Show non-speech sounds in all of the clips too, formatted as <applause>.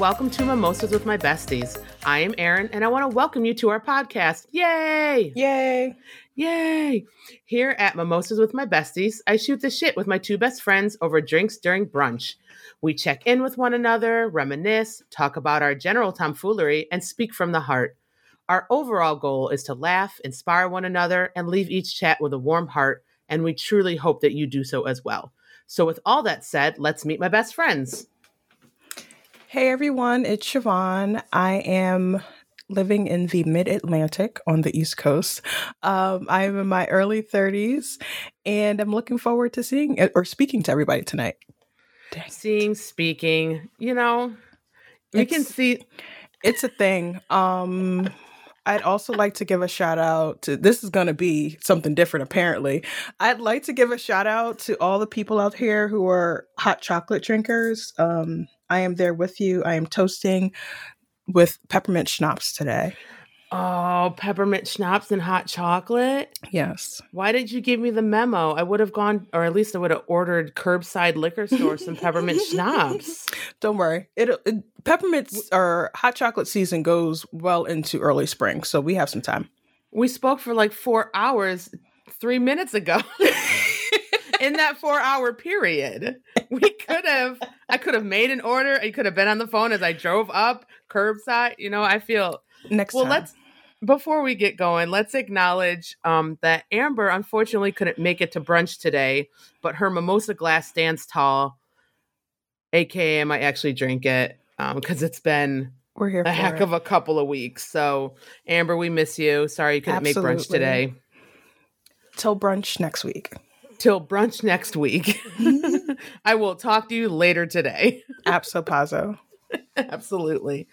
Welcome to Mimosas with My Besties. I am Erin, and I want to welcome you to our podcast. Yay! Yay! Yay! Here at Mimosas with My Besties, I shoot the shit with my two best friends over drinks during brunch. We check in with one another, reminisce, talk about our general tomfoolery, and speak from the heart. Our overall goal is to laugh, inspire one another, and leave each chat with a warm heart, and we truly hope that you do so as well. So, with all that said, let's meet my best friends. Hey everyone, it's Siobhan. I am living in the mid Atlantic on the East Coast. Um, I am in my early 30s and I'm looking forward to seeing or speaking to everybody tonight. Dang. Seeing, speaking, you know, you can see it's a thing. Um, I'd also like to give a shout out to this is going to be something different apparently. I'd like to give a shout out to all the people out here who are hot chocolate drinkers. Um, I am there with you. I am toasting with peppermint schnapps today. Oh, peppermint schnapps and hot chocolate? Yes. Why did you give me the memo? I would have gone, or at least I would have ordered curbside liquor store some peppermint <laughs> schnapps. Don't worry. It, it peppermints or hot chocolate season goes well into early spring, so we have some time. We spoke for like four hours three minutes ago. <laughs> in that four hour period. We could have, I could have made an order. You could have been on the phone as I drove up curbside. You know, I feel next. Well, time. let's before we get going, let's acknowledge um, that Amber unfortunately couldn't make it to brunch today, but her mimosa glass stands tall. AKA, I might actually drink it because um, it's been we're here a heck it. of a couple of weeks. So, Amber, we miss you. Sorry you couldn't Absolutely. make brunch today. Till brunch next week till brunch next week. <laughs> I will talk to you later today. <laughs> Abso Absolutely.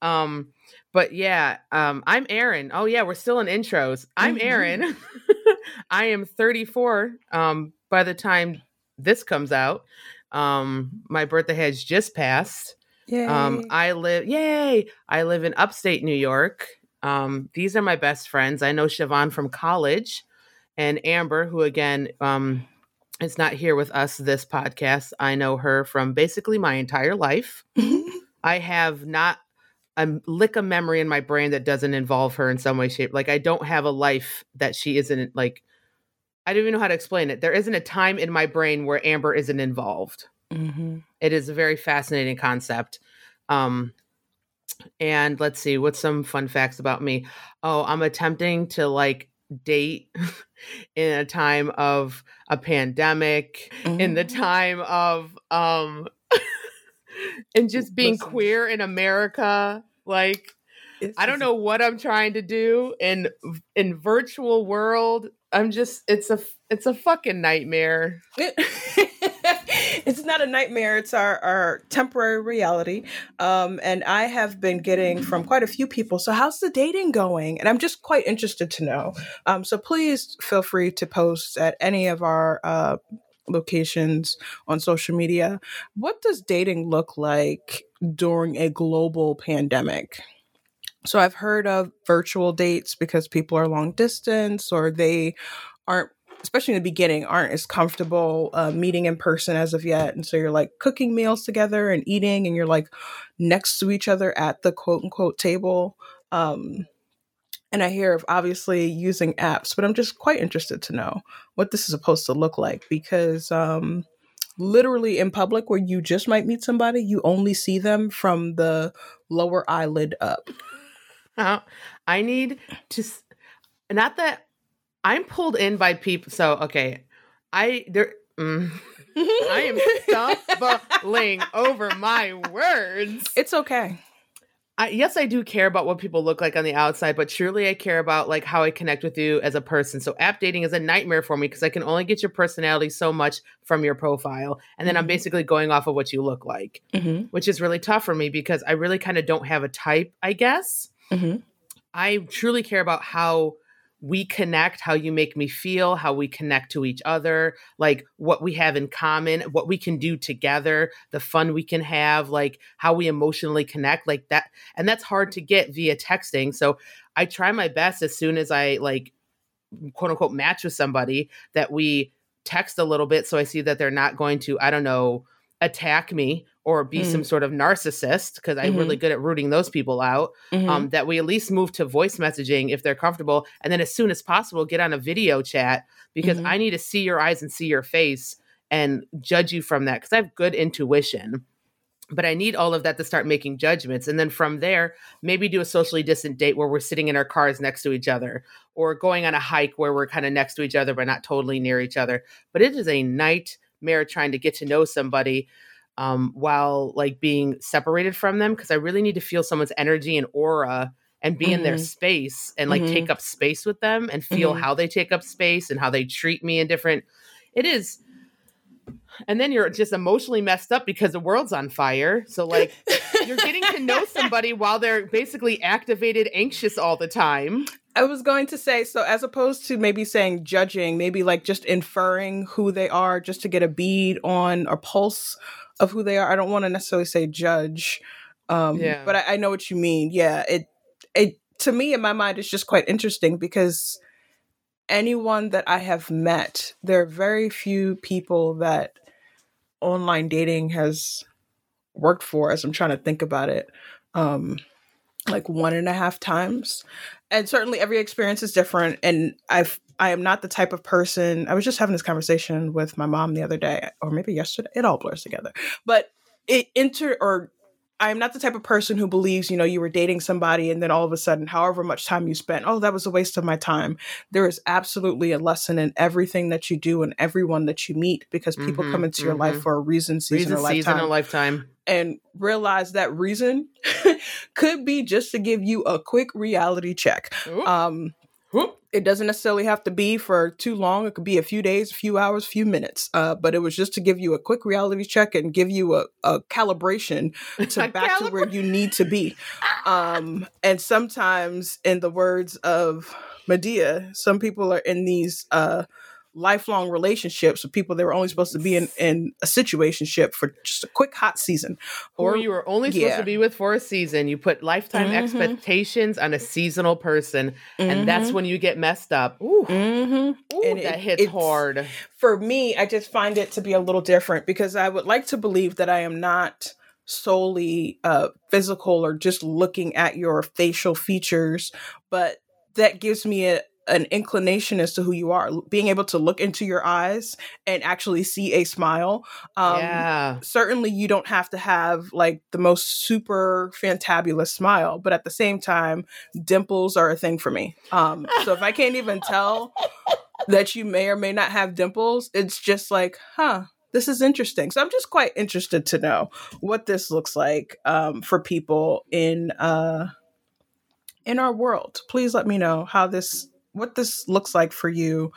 Um, but yeah, um, I'm Erin. Oh yeah, we're still in intros. I'm Erin. <laughs> I am 34. Um, by the time this comes out, um, my birthday has just passed. Yay. Um, I live. Yay! I live in upstate New York. Um, these are my best friends. I know Siobhan from college and Amber, who again um, is not here with us this podcast. I know her from basically my entire life. <laughs> I have not a lick of memory in my brain that doesn't involve her in some way, shape. Like I don't have a life that she isn't like. I don't even know how to explain it. There isn't a time in my brain where Amber isn't involved. Mm-hmm. It is a very fascinating concept. Um, and let's see, what's some fun facts about me? Oh, I'm attempting to like date <laughs> in a time of a pandemic mm-hmm. in the mm-hmm. time of um <laughs> and just being Listen. queer in america like it's i don't know what i'm trying to do in in virtual world i'm just it's a it's a fucking nightmare <laughs> it's not a nightmare. It's our, our temporary reality. Um, and I have been getting from quite a few people, so how's the dating going? And I'm just quite interested to know. Um, so please feel free to post at any of our uh, locations on social media. What does dating look like during a global pandemic? So I've heard of virtual dates because people are long distance or they aren't especially in the beginning, aren't as comfortable uh, meeting in person as of yet. And so you're like cooking meals together and eating, and you're like next to each other at the quote unquote table. Um, and I hear of obviously using apps, but I'm just quite interested to know what this is supposed to look like because um, literally in public, where you just might meet somebody, you only see them from the lower eyelid up. Uh, <laughs> I need to, not that I'm pulled in by people. So okay, I there. Mm, I am stumbling <laughs> over my words. It's okay. I, yes, I do care about what people look like on the outside, but truly I care about like how I connect with you as a person. So app dating is a nightmare for me because I can only get your personality so much from your profile, and then mm-hmm. I'm basically going off of what you look like, mm-hmm. which is really tough for me because I really kind of don't have a type. I guess mm-hmm. I truly care about how we connect, how you make me feel, how we connect to each other, like what we have in common, what we can do together, the fun we can have, like how we emotionally connect, like that. And that's hard to get via texting. So I try my best as soon as I like quote unquote match with somebody that we text a little bit so I see that they're not going to, I don't know, attack me or be Mm. some sort of narcissist because I'm Mhm. really good at rooting those people out. Mhm. Um, that we at least move to voice messaging if they're comfortable, and then as soon as possible, get on a video chat because Mhm. I need to see your eyes and see your face and judge you from that because I have good intuition. But I need all of that to start making judgments. And then from there, maybe do a socially distant date where we're sitting in our cars next to each other or going on a hike where we're kind of next to each other but not totally near each other. But it is a nightmare trying to get to know somebody um, while like being separated from them because I really need to feel someone's energy and aura and be in their Mhm. space and like Mhm. take up space with them and feel Mhm. how they take up space and how they treat me in different. It is. And then you're just emotionally messed up because the world's on fire. So like you're getting to know somebody while they're basically activated anxious all the time. I was going to say, so as opposed to maybe saying judging, maybe like just inferring who they are just to get a bead on or pulse of who they are. I don't want to necessarily say judge. Um, Yeah. but I, I know what you mean. Yeah. It, it, to me, in my mind, it's just quite interesting because anyone that I have met, there are very few people that online dating has worked for as I'm trying to think about it. Um, like one and a half times. And certainly every experience is different. And I've I am not the type of person I was just having this conversation with my mom the other day, or maybe yesterday. It all blurs together. But it inter or I'm not the type of person who believes, you know, you were dating somebody and then all of a sudden, however much time you spent, oh, that was a waste of my time. There is absolutely a lesson in everything that you do and everyone that you meet because people Mhm, come into your life mhm. for a reason, season, Reason, or season, lifetime a lifetime. and realize that reason <laughs> could be just to give you a quick reality check. Um. It doesn't necessarily have to be for too long. It could be a few days, a few hours, a few minutes. Uh, but it was just to give you a quick reality check and give you a, a calibration to <laughs> back to where you need to be. Um, and sometimes, in the words of Madea, some people are in these uh, lifelong relationships with people they were only supposed to be in, in a situationship for just a quick hot season. Or you were only supposed yeah. to be with for a season. You put lifetime Mhm. expectations on a seasonal person, and that's when you get messed up. Ooh, hmm ooh, And that it- hits hard. for me, I just find it to be a little different because I would like to believe that I am not solely uh, physical or just looking at your facial features, but that gives me a, an inclination as to who you are. Being able to look into your eyes and actually see a smile. Um, yeah. certainly you don't have to have like the most super fantabulous smile but at the same time dimples are a thing for me um so if i can't even tell that you may or may not have dimples it's just like huh this is interesting so i'm just quite interested to know what this looks like um for people in uh in our world please let me know how this what this looks like for you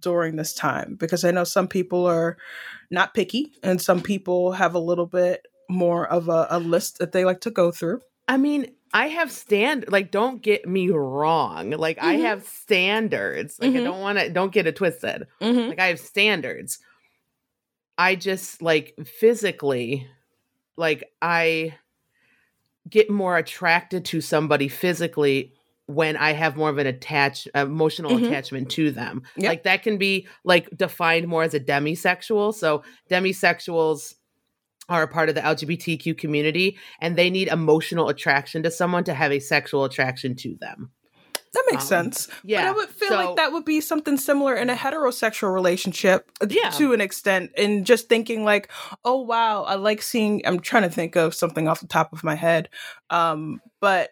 during this time because i know some people are not picky and some people have a little bit more of a, a list that they like to go through I mean, I have stand like don't get me wrong. Like I Mhm. have standards. Like I Mhm. don't want to don't get it twisted. mm-hmm. Like I have standards. I just like physically like I get more attracted to somebody physically when I have more of an attach emotional Mhm. attachment to them. Yep. Like that can be like defined more as a demisexual. So demisexuals are a part of the LGBTQ community and they need emotional attraction to someone to have a sexual attraction to them. that makes Um, sense Yeah. but i would feel so- like that would be something similar in a heterosexual relationship uh, Yeah. to an extent and just thinking like oh wow i like seeing i'm trying to think of something off the top of my head um but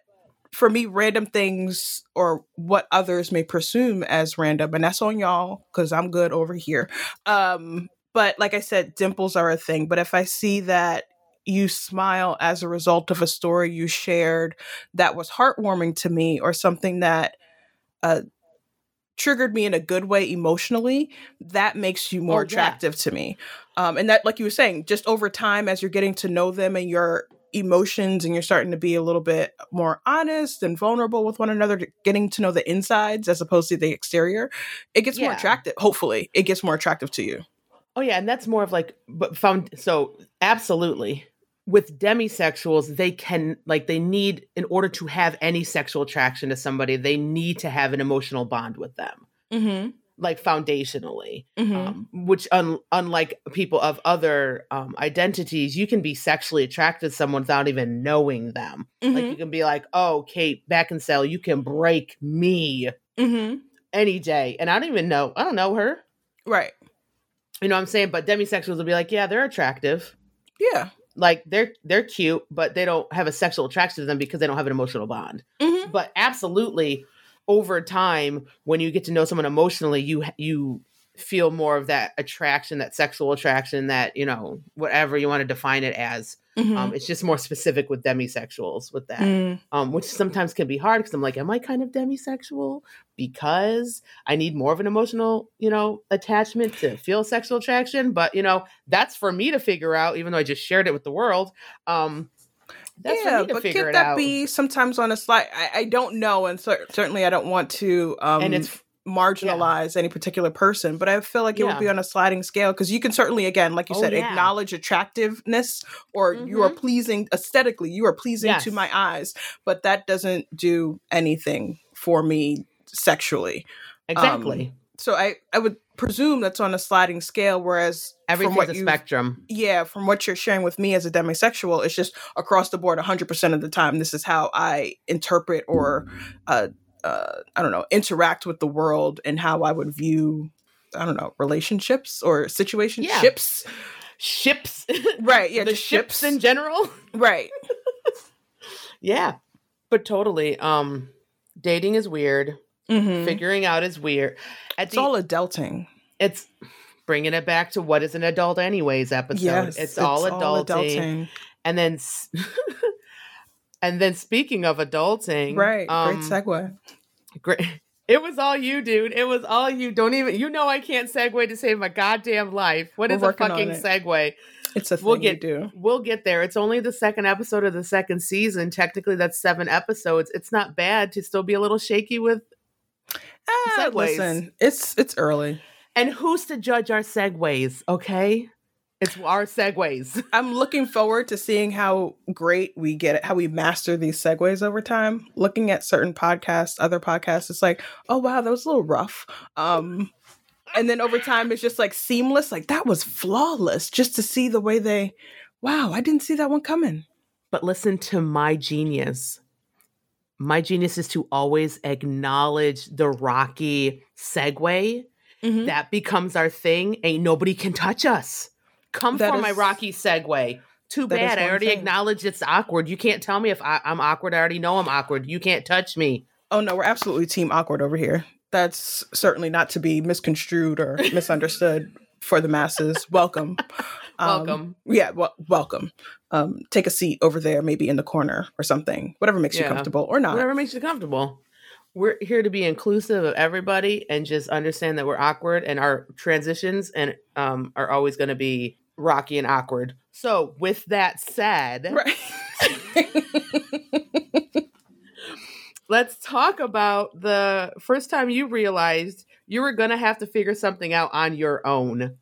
for me random things or what others may presume as random and that's on y'all because i'm good over here um but like i said dimples are a thing but if i see that you smile as a result of a story you shared that was heartwarming to me or something that uh triggered me in a good way emotionally that makes you more Oh, yeah. attractive to me um and that like you were saying just over time as you're getting to know them and your emotions and you're starting to be a little bit more honest and vulnerable with one another getting to know the insides as opposed to the exterior it gets more Yeah. attractive hopefully it gets more attractive to you Oh yeah, and that's more of like but found so absolutely. With demisexuals, they can like they need in order to have any sexual attraction to somebody, they need to have an emotional bond with them. mm-hmm like foundationally Mhm. um, which un- unlike people of other um, identities you can be sexually attracted to someone without even knowing them like Mhm. you can be like oh kate beckinsale you can break me Mhm. any day and i don't even know i don't know her Right. you know what i'm saying but demisexuals will be like yeah they're attractive Yeah. like they're they're cute but they don't have a sexual attraction to them because they don't have an emotional bond Mhm. but absolutely over time when you get to know someone emotionally you you feel more of that attraction that sexual attraction that you know whatever you want to define it as Mhm. um it's just more specific with demisexuals with that Mm. um which sometimes can be hard because i'm like am i kind of demisexual because i need more of an emotional you know attachment to feel sexual attraction but you know that's for me to figure out even though i just shared it with the world um that's yeah, for me to but could it that be sometimes on a slide? I, I don't know, and cer- certainly I don't want to um, and it's marginalize any particular person, but I feel like it Yeah. would be on a sliding scale because you can certainly, again, like you Oh, said, yeah. acknowledge attractiveness or you are Mhm. pleasing aesthetically, you are pleasing to my eyes, but that doesn't do anything for me sexually. exactly So I, I would presume that's on a sliding scale, whereas from everything's what a spectrum yeah, from what you're sharing with me as a demisexual, it's just across the board 100% of the time. This is how I interpret or, uh, uh, I don't know, interact with the world and how I would view, I don't know, relationships or situationships. ships Ships. Right. Yeah. <laughs> the just ships in general right. <laughs> yeah but totally um dating is weird hmm figuring out is weird at It's the, all adulting. it's bringing it back to what is an adult anyways episode yes. it's, all, adulting. and then <laughs> and then speaking of adulting Right. um, Great segue. great <laughs> it was all you dude it was all you don't even you know i can't segue to save my goddamn life What We're is a fucking it. segue It's a thing we'll get- do. We'll get there. It's only the second episode of the second season. Technically, that's seven episodes. It's not bad to still be a little shaky with. Ah, segues. listen, it's it's early. And who's to judge our segues? Okay, it's our segues. <laughs> I'm looking forward to seeing how great we get it, how we master these segues over time. Looking at certain podcasts, other podcasts, it's like, oh wow, that was a little rough. Um, and then over time, it's just like seamless. Like that was flawless. Just to see the way they, wow, I didn't see that one coming. But listen to my genius. My genius is to always acknowledge the rocky segue. Mhm. That becomes our thing. Ain't nobody can touch us. Come That for my rocky segue. Too bad. I already thing. acknowledged it's awkward. You can't tell me if I, I'm awkward. I already know I'm awkward. You can't touch me. Oh no, we're absolutely team awkward over here. That's certainly not to be misconstrued or <laughs> misunderstood for the masses. Welcome. Um, Welcome. yeah, well, welcome. Um, take a seat over there, maybe in the corner or something, whatever makes you comfortable or not. Whatever makes you comfortable. We're here to be inclusive of everybody and just understand that we're awkward and our transitions and um are always going to be rocky and awkward. So, with that said, Right. <laughs> let's talk about the first time you realized you were going to have to figure something out on your own.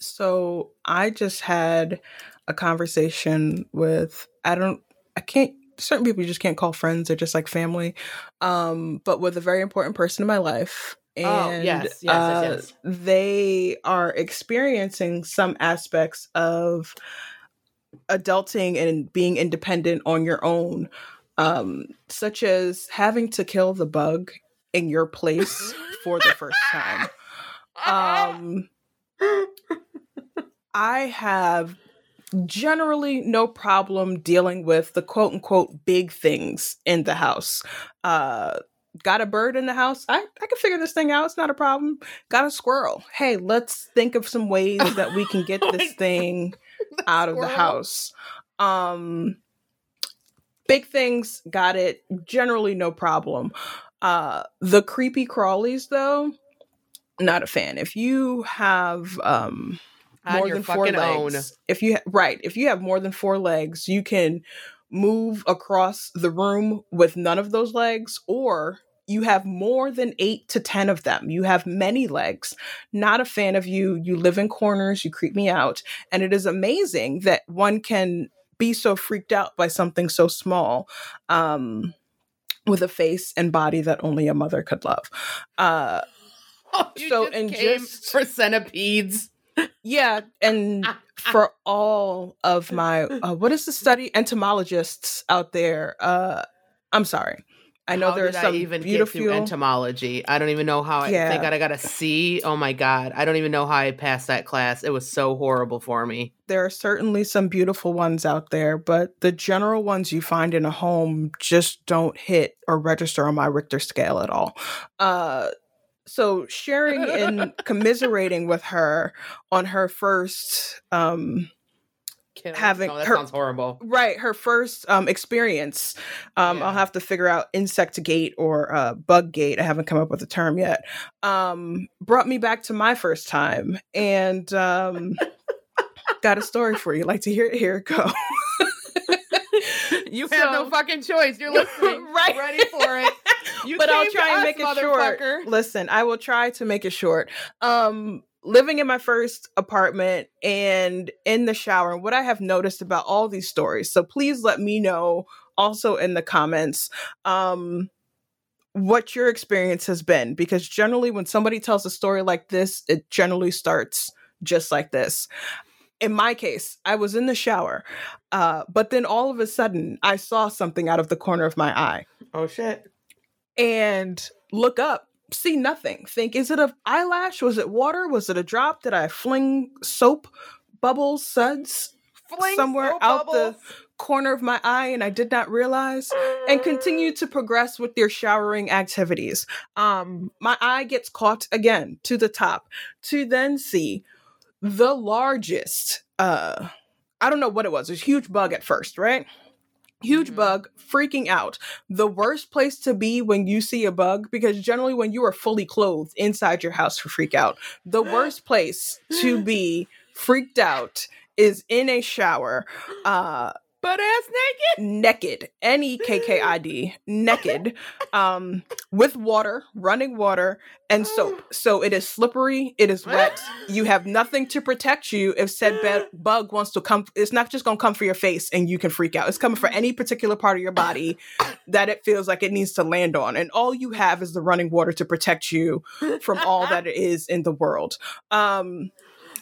So I just had a conversation with I don't I can't certain people you just can't call friends they're just like family um but with a very important person in my life and Oh, yes, yes, yes, uh, yes. they are experiencing some aspects of adulting and being independent on your own um such as having to kill the bug in your <laughs> place for the first time <laughs> um I have generally no problem dealing with the quote unquote big things in the house. Uh got a bird in the house. I, I can figure this thing out. It's not a problem. Got a squirrel. Hey, let's think of some ways that we can get <laughs> Oh this thing out of the house. Um big things, got it. Generally no problem. Uh the creepy crawlies though, not a fan. If you have um more than four fucking own. legs. If you ha- right, if you have more than four legs, you can move across the room with none of those legs, or you have more than eight to ten of them. You have many legs. Not a fan of you. You live in corners. You creep me out, and it is amazing that one can be so freaked out by something so small. Um, with a face and body that only a mother could love. Uh, <laughs> You so and just for centipedes. Yeah, and for <laughs> all of my uh, what is the study entomologists out there? Uh, I'm sorry. I know How there are did I some even beautiful. entomology. I don't even know how I Yeah. thank God I got a C. Oh my god. I don't even know how I passed that class. It was so horrible for me. there are certainly some beautiful ones out there, but the general ones you find in a home just don't hit or register on my Richter scale at all. Uh, so sharing and <laughs> commiserating with her on her first um Kill. Having no, that her- sounds horrible. right her first um experience um i'll have to figure out insect gate or uh bug gate i haven't come up with a term yet um brought me back to my first time and um got a story for you like to hear it here it go <laughs> You have no fucking choice. You're <laughs> listening. Right. Ready for it. You but I'll try and us, make it short. Listen, I will try to make it short. Um, living in my first apartment and in the shower, and what I have noticed about all these stories. So please let me know also in the comments. Um, what your experience has been because generally when somebody tells a story like this it generally starts just like this in my case i was in the shower uh, but then all of a sudden i saw something out of the corner of my eye Oh shit. And look up, see nothing. Think, is it a eyelash? Was it water? Was it a drop? Did I fling soap bubbles, suds Fling somewhere out bubbles. the corner of my eye and I did not realize? And continue to progress with your showering activities. Um, my eye gets caught again to the top to then see the largest uh I don't know what it was. It was a huge bug at first, right? Huge Mhm. bug, freaking out. The worst place to be when you see a bug, because generally when you are fully clothed inside your house for freak out, the <laughs> worst place to be freaked out is in a shower, uh, Butt ass naked. naked, N E K K I D, <laughs> naked, um, with water, running water, and soap. <gasps> So it is slippery, it is wet. <gasps> You have nothing to protect you if said be- <gasps> bug wants to come. It's not just gonna come for your face and you can freak out. It's coming for any particular part of your body <laughs> that it feels like it needs to land on, and all you have is the running water to protect you from all that it is in the world. Um,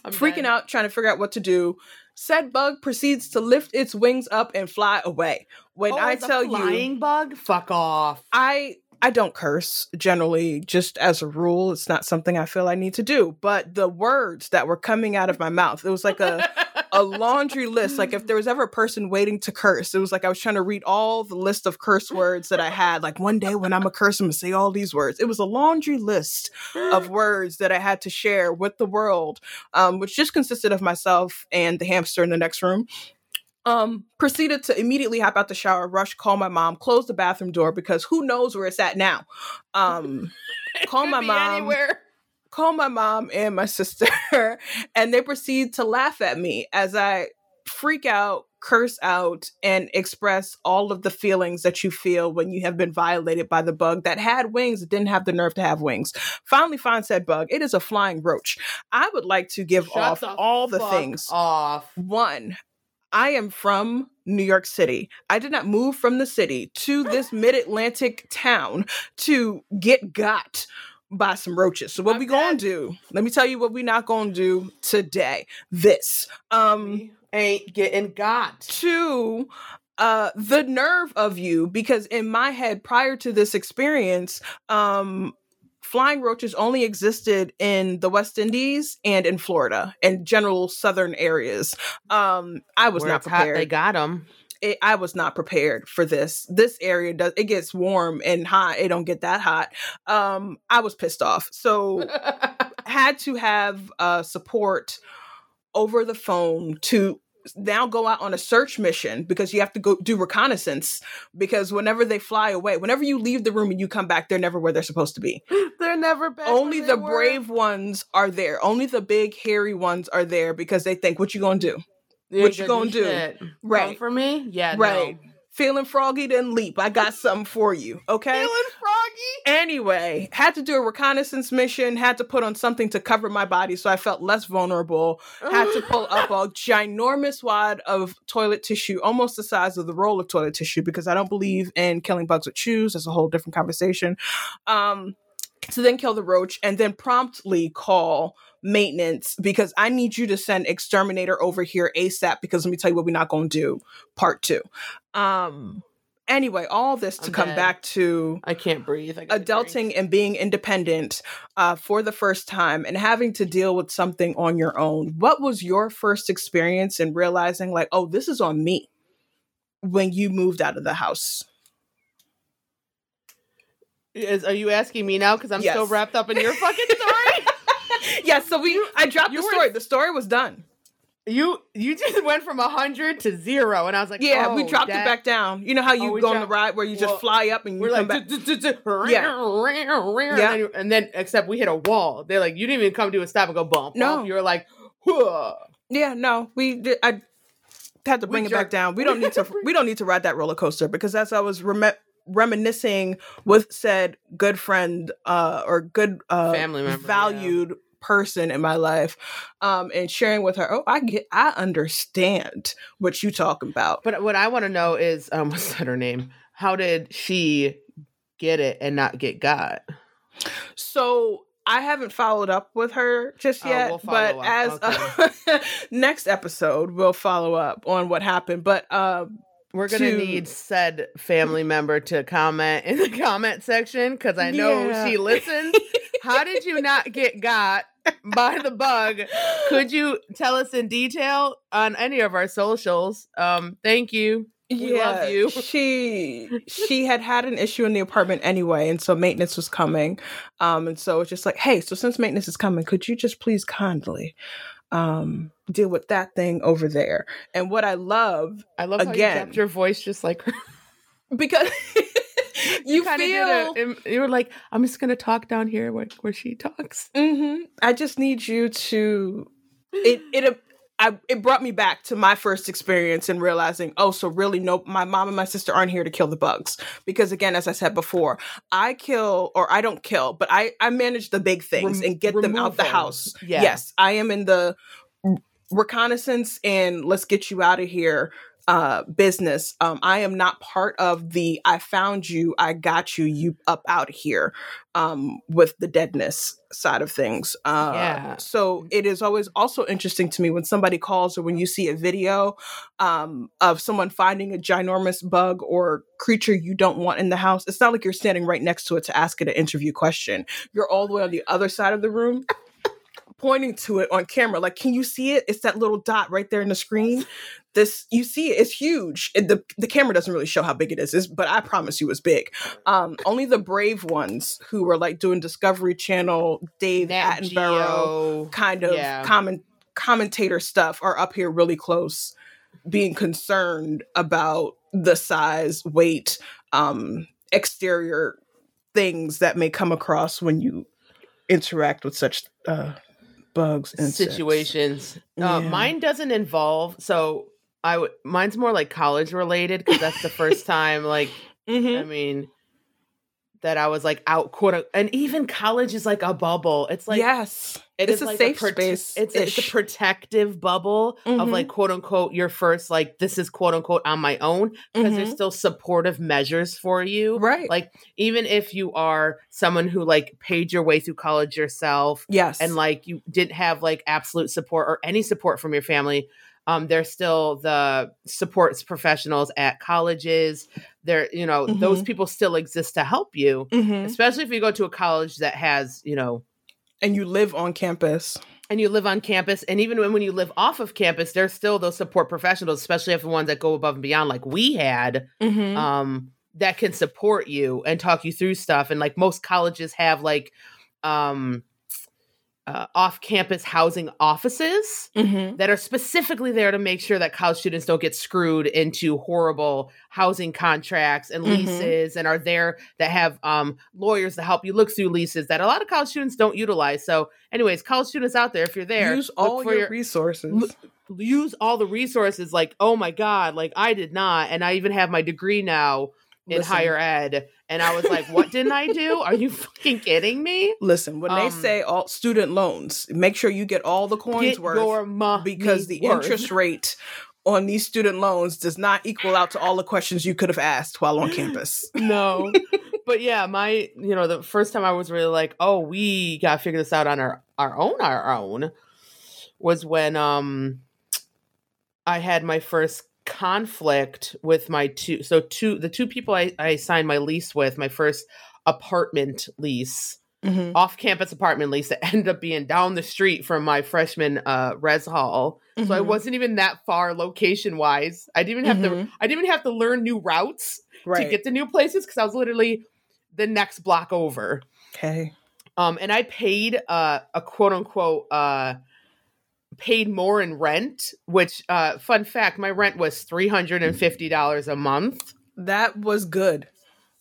I'm freaking dead. out, trying to figure out what to do. Said bug proceeds to lift its wings up and fly away. When Oh, I tell you, flying bug, fuck off. I I don't curse generally, just as a rule. It's not something I feel I need to do. But the words that were coming out of my mouth, it was like a <laughs> a laundry list. Like if there was ever a person waiting to curse, it was like I was trying to read all the list of curse words that I had. Like one day when I'm a curse, I'm gonna say all these words. It was a laundry list of <laughs> words that I had to share with the world, um, which just consisted of myself and the hamster in the next room. Um, proceeded to immediately hop out the shower, rush, call my mom, close the bathroom door because who knows where it's at now. <laughs> Um, call my mom. Anywhere. Call my mom and my <laughs> sister, and they proceed to laugh at me as I freak out, curse out, and express all of the feelings that you feel when you have been violated by the bug that had wings, that didn't have the nerve to have wings. Finally, find said bug. It is a flying roach. I would like to give Shut off the all the things. off. One, I am from New York City. I did not move from the city to this <laughs> mid Atlantic town to get got by some roaches. So what I'm we gonna do? Let me tell you what we not gonna do today. This. Um We ain't getting got. to uh the nerve of you because in my head prior to this experience um flying roaches only existed in the west indies and in florida and general southern areas um i was Where not prepared they got them. It, I was not prepared for this. This area does it gets warm and hot. It don't get that hot. Um, I was pissed off. So <laughs> had to have uh, support over the phone to now go out on a search mission because you have to go do reconnaissance because whenever they fly away whenever you leave the room and you come back they're never where they're supposed to be <laughs> They're never back. only the were. brave ones are there only the big hairy ones are there because they think what you gonna do You what you gonna do? shit. Come Right. for me? Yeah. Right. No. feeling froggy then leap i got something for you okay Feeling froggy. Anyway, had to do a reconnaissance mission, had to put on something to cover my body so I felt less vulnerable. Had to pull <laughs> up a ginormous wad of toilet tissue, almost the size of the roll of toilet tissue, because I don't believe in killing bugs with shoes. That's a whole different conversation. Um, to then kill the roach and then promptly call maintenance because I need you to send exterminator over here ASAP because let me tell you what we're not going to do. Part two. Um. Anyway, all this to I'm come dead. back to I can't breathe. I adulting and being independent uh, for the first time and having to deal with something on your own. What was your first experience in realizing, like, oh, this is on me when you moved out of the house? Is, are you asking me now? Because I'm still Yes. wrapped up in your fucking story. <laughs> yes. so we, I dropped you the were- story. The story was done. you you just went from a hundred to zero, and I was like, Yeah, we oh, dropped that- it back down. You know how you Oh, we go on the ride where you just fly up and you We're come like, back. "Du- du- du- du- Yeah. <laughs> and then- except we hit a wall. They're like, you didn't even come to a stop and go bump. No. you were like. Yeah, no, we did. I had to bring it back down. We don't need to. <laughs> we don't need to ride that roller coaster because as I was rem- reminiscing with said good friend uh, or good uh, Family member, yeah. valued person in my life, um, and sharing with her. Oh, I get. I understand what you talking about. But what I want to know is, um, <laughs> what's that her name? How did she get it and not get got? So I haven't followed up with her just Oh, yet, we'll but follow as up. <laughs> next episode we'll follow up on what happened. But um, We're gonna to- need said family member to comment in the <laughs> comment section because I know Yeah. she listens. How did you not get got by the bug? Could you tell us in detail on any of our socials? Um, thank you. We love you. <laughs> She she had had an issue in the apartment anyway, and so maintenance was coming. Um, and so it's just like, hey, so since maintenance is coming, could you just please kindly um deal with that thing over there? And what I love I love how you Again. dropped your voice just like because <laughs> you, kinda feel did it. You were like, I'm just gonna talk down here where, where she talks. hmm I just need you to. It it I it brought me back to my first experience and realizing, oh, so really, no, my mom and my sister aren't here to kill the bugs because, again, as I said before, I kill or I don't kill, but I I manage the big things Rem- and get them out the house. Yeah. Yes, I am in the reconnaissance and let's get you out of here uh business. Um i am not part of the i found you i got you you up out of here um with the deadness side of things. Uh Yeah. so it is always also interesting to me when somebody calls or when you see a video um of someone finding a ginormous bug or creature you don't want in the house it's not like you're standing right next to it to ask it an interview question. You're all the way on the other side of the room pointing to it on camera. Like can you see it? It's that little dot right there in the screen. This you see it it's huge. And the the camera doesn't really show how big it is it's, but i promise you it's big. Um only the brave ones who were like doing discovery channel dave Nat attenborough Geo. kind of Yeah. comment commentator stuff are up here really close being concerned about the size weight um exterior things that may come across when you interact with such uh bugs and situations. Uh, Yeah. Mine doesn't involve so I would mine's more like college related because that's the first <laughs> time like Mhm. I mean that I was like out quote and even college is like a bubble. It's like yes it it's is a like safe prote- space It's a, it's a protective bubble of Mhm. like quote unquote your first like this is quote unquote on my own because there's Mhm. still supportive measures for you. right Like even if you are someone who like paid your way through college yourself yes and like you didn't have like absolute support or any support from your family um there's still the supports professionals at colleges there you know those Mhm. people still exist to help you Mhm. especially if you go to a college that has you know and you live on campus and you live on campus and even when, when you live off of campus there's still those support professionals especially if the ones that go above and beyond like we had mm-hmm. um that can support you and talk you through stuff and like most colleges have like um uh, off-campus housing offices Mm-hmm. that are specifically there to make sure that college students don't get screwed into horrible housing contracts and Mhm. leases and are there that have um, lawyers to help you look through leases that a lot of college students don't utilize so anyways college students out there if you're there use all for your, resources look- use all the resources like oh my god like i did not and i even have my degree now in Listen. higher ed and i was like what didn't i do are you <laughs> fucking kidding me Listen, when they Um, say all student loans, make sure you get all the coins worth because the worth. interest rate on these student loans does not equal out to all the questions you could have asked while on campus. <laughs> <laughs> no but yeah, my you know the first time I was really like, oh, we got to figure this out on our our own our own was when um I had my first conflict with my two so two the two people I, I signed my lease with my first apartment lease Mhm. off campus apartment lease that <laughs> ended up being down the street from my freshman uh res hall so I Mhm. wasn't even that far location wise I didn't even have to Mhm. I didn't even have to learn new routes right. to get to new places because I was literally the next block over okay. um and I paid uh a quote unquote uh paid more in rent which uh fun fact my rent was $350 a month That was good.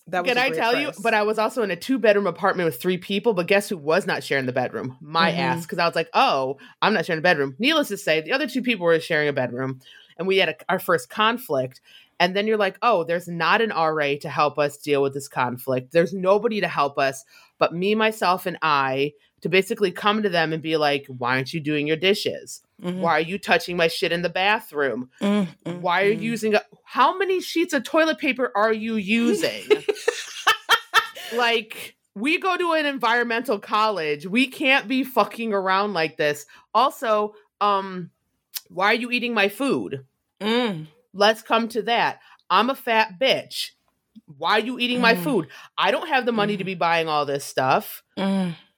That was Can I tell you? But I was also in a two bedroom apartment with three people. But guess who was not sharing the bedroom? My Mhm. ass. Because I was like, oh, I'm not sharing a bedroom. Needless to say, the other two people were sharing a bedroom, and we had a, our first conflict. And then you're like, oh, there's not an RA to help us deal with this conflict. There's nobody to help us but me, myself, and I to basically come to them and be like, why aren't you doing your dishes? Mhm. Why are you touching my shit in the bathroom? Mm, mm, Why are you mm. using a, how many sheets of toilet paper are you using? <laughs> like we go to an environmental college. We can't be fucking around like this. Also, um why are you eating my food? Mm, Let's come to that. I'm a fat bitch. Why are you eating my Mm. food? I don't have the money to be buying all this stuff.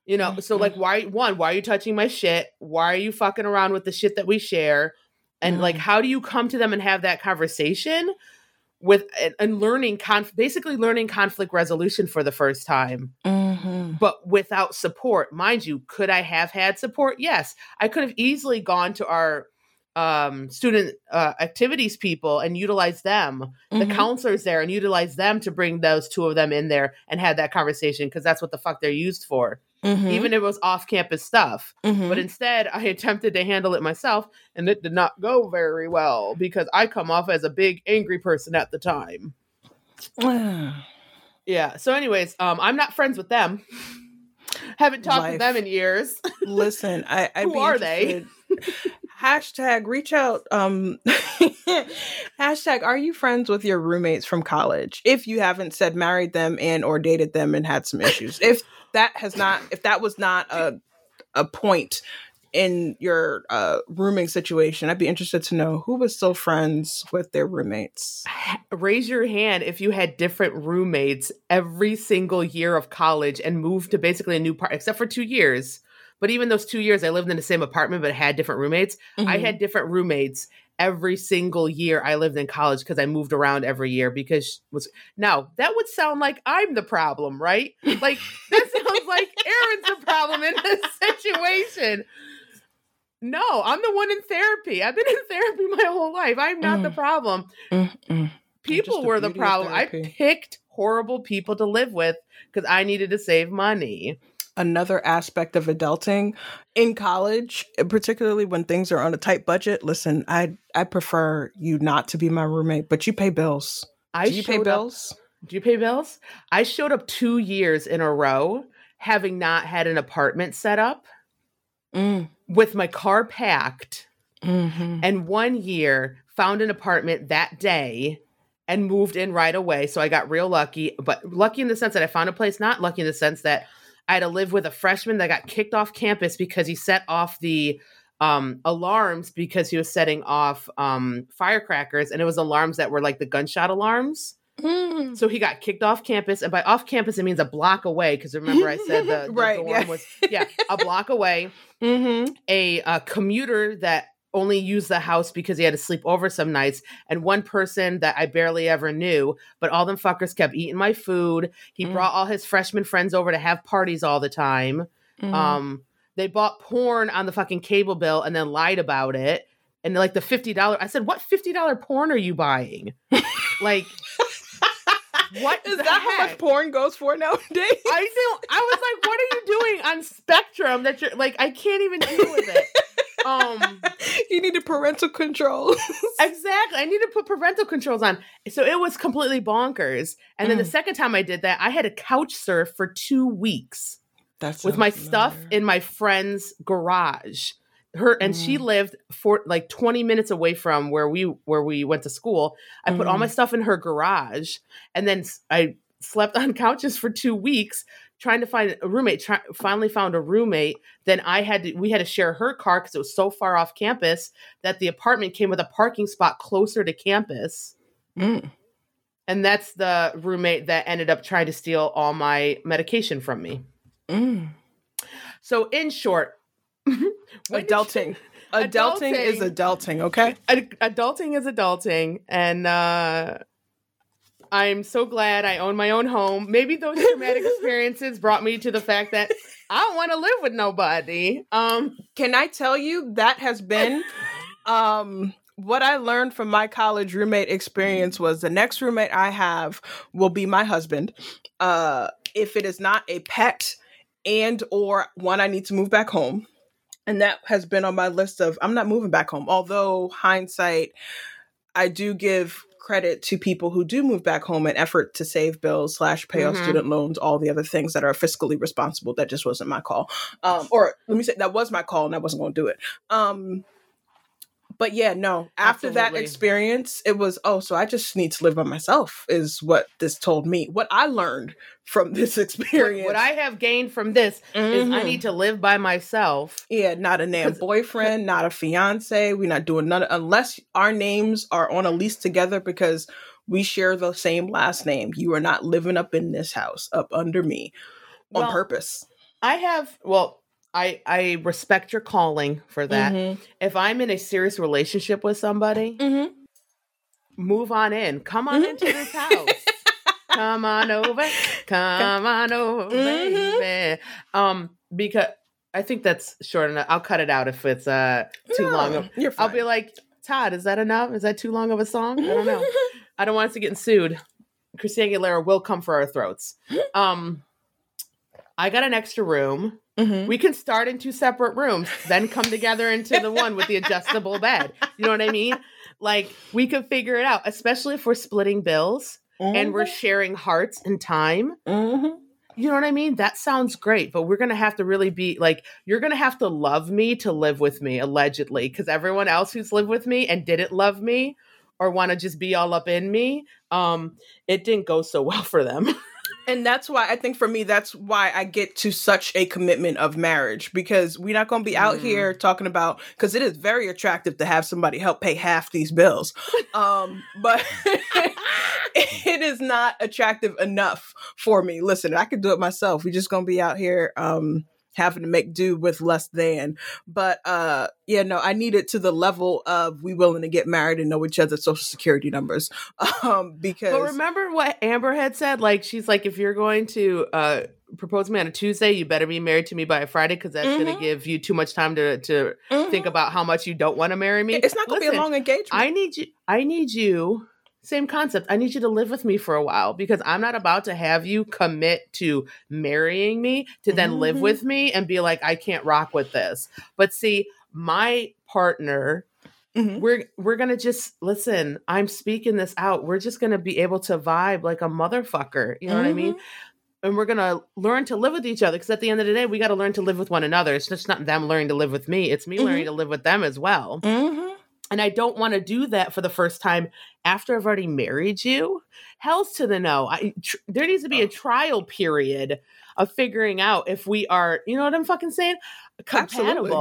You know, so like why one, why are you touching my shit? Why are you fucking around with the shit that we share? And like Mm. how do you come to them and have that conversation with and, and learning conf- basically learning conflict resolution for the first time, Mhm. but without support. Mind you, could I have had support? Yes. I could have easily gone to our um student uh, activities people and utilized them the Mhm. counselors there and utilize them to bring those two of them in there and had that conversation because that's what the fuck they're used for Mhm. even if it was off campus stuff. Mhm. But instead, I <laughs> attempted to handle it myself, and it did not go very well because I come off as a big angry person at the time. Ah. <sighs> Yeah. So, anyways, um, I'm not friends with them. <laughs> Haven't talked Life. with them in years. <laughs> Listen, I, I'd Who be are they? Hashtag reach out. Um, hashtag Are you friends with your roommates from college? If you haven't said married them and or dated them and had some issues, if that has not, if that was not a a point in your uh, rooming situation, I'd be interested to know who was still friends with their roommates. Raise your hand if you had different roommates every single year of college and moved to basically a new part, except for two years. But even those two years, I lived in the same apartment but had different roommates. I Mhm. had different roommates every single year I lived in college because I moved around every year because was now that would sound like I'm the problem, right? Like that <laughs> sounds like Erin's the problem in this <laughs> situation. No, I'm the one in therapy. I've been in therapy my whole life. I'm not the Mm. problem. Mm, mm. People were the problem. I picked horrible people to live with because I needed to save money. Another aspect of adulting in college, particularly when things are on a tight budget. Listen, I I prefer you not to be my roommate, but you pay bills. I Do you pay showed up- bills? Do you pay bills? I showed up two years in a row having not had an apartment set up Mm, with my car packed, mhm. and one year found an apartment that day and moved in right away. So I got real lucky, but lucky in the sense that I found a place, not lucky in the sense that I had to live with a freshman that got kicked off campus because he set off the um, alarms because he was setting off um, firecrackers, and it was alarms that were like the gunshot alarms. Mm. So he got kicked off campus, and by off campus it means a block away. Because remember, I said the, <laughs> the Right, dorm yeah. was yeah a block away. <laughs> Mhm. A, uh commuter that only used the house because he had to sleep over some nights, and one person that I barely ever knew, but all them fuckers kept eating my food. He Mm. brought all his freshman friends over to have parties all the time. Mhm. Um, they bought porn on the fucking cable bill and then lied about it. And like the fifty dollar, I said, "What fifty dollar porn are you buying?" <laughs> like, what Is the that how much porn goes for nowadays? I don't. I was like, "What are you doing on Spectrum?" That you're like, I can't even deal with it. Um, <laughs> you needed parental control. <laughs> exactly. I need to put parental controls on. So it was completely bonkers. And then the Mm. second time I did that, I had to couch surf for two weeks. That's with my stuff in my friend's garage. Her and she Mm. lived for like 20 minutes away from where we where we went to school. I put all Mm. my stuff in her garage and then i slept <laughs> on couches for two weeks trying to find a roommate. Try, finally found a roommate. Then I had to. We had to share her car because it was so far off campus that the apartment came with a parking spot closer to campus. Mm. And that's the roommate that ended up trying to steal all my medication from me. Mm. So, in short, when <laughs> did Adulting. Adulting is Adulting. adulting, okay? ad- adulting is adulting and uh i'm so glad i own my own home maybe those traumatic <laughs> experiences brought me to the fact that i don't want to live with nobody um Can I tell you that has been <laughs> um what I learned from my college roommate experience was the next roommate I have will be my husband. Uh if it is not a pet and or one I need to move back home. And that has been on my list of I'm not moving back home. Although hindsight I do give credit to people who do move back home in effort to save bills slash pay off Mhm. student loans, all the other things that are fiscally responsible. That just wasn't my call. Um, or let me say that was my call and I wasn't going to do it. Um, but yeah, no. After that experience, it was oh, so I just need to live by myself. Is what this told me. What I learned from <laughs> this experience. what i have gained from this is i Mhm. need to live by myself Yeah, not a damn boyfriend, not a fiance. We're not doing none unless our names are on a lease together because we share the same last name. You are not living up in this house, up under me, on Well, purpose. i have well i i respect your calling for that Mhm. if i'm in a serious relationship with somebody Mhm. move on in. Come on Mhm. into this house. <laughs> Come on over. Come on over, Mhm. baby. Um, because I think that's short enough. I'll cut it out if it's uh too No, long. Of, You're fine. I'll be like, Todd, is that enough? Is that too long of a song? I don't know. <laughs> I don't want us to get sued. Christina Aguilera will come for our throats. <gasps> Um, I got an extra room. Mhm. We can start in two separate rooms, then come together into the one with the adjustable bed. You know what I mean? Like we could figure it out, especially if we're splitting bills and we're sharing hearts and time. Mhm. You know what I mean? That sounds great, but we're going to have to really be like, you're going to have to love me to live with me, allegedly, because everyone else who's lived with me and didn't love me or want to just be all up in me, um, it didn't go so <laughs> well for them. And that's why I think for me, that's why I get to such a commitment of marriage because we're not going to be out Mm. here talking about because it is very attractive to have somebody help pay half these bills. <laughs> Um, but <laughs> it is not attractive enough for me. Listen, I could do it myself. We're just going to be out here um, having to make do with less than. But uh, yeah, no, I need it to the level of we willing to get married and know each other's social security numbers <laughs> um, because. But remember what Amber had said? Like, she's like, if you're going to uh, propose me on a Tuesday, you better be married to me by a Friday because that's going Mhm. to give you too much time to to think Mhm. about how much you don't want to marry me. It's not going to be a long engagement. I need you. I need you. Same concept. I need you to live with me for a while because I'm not about to have you commit to marrying me to then live Mhm. with me and be like, I can't rock with this. But see, my partner Mhm. we're we're gonna just listen i'm speaking this out we're just gonna be able to vibe like a motherfucker you know what i mean and we're gonna learn to live with each other because at the end of the day we got to learn to live with one another it's just not them learning to live with me it's me Mhm. learning to live with them as well Mhm. And i don't want to do that for the first time after i've already married you? Hell's to the no. I, tr- there needs to be a trial period of figuring out if we are you know what i'm fucking saying? Absolutely.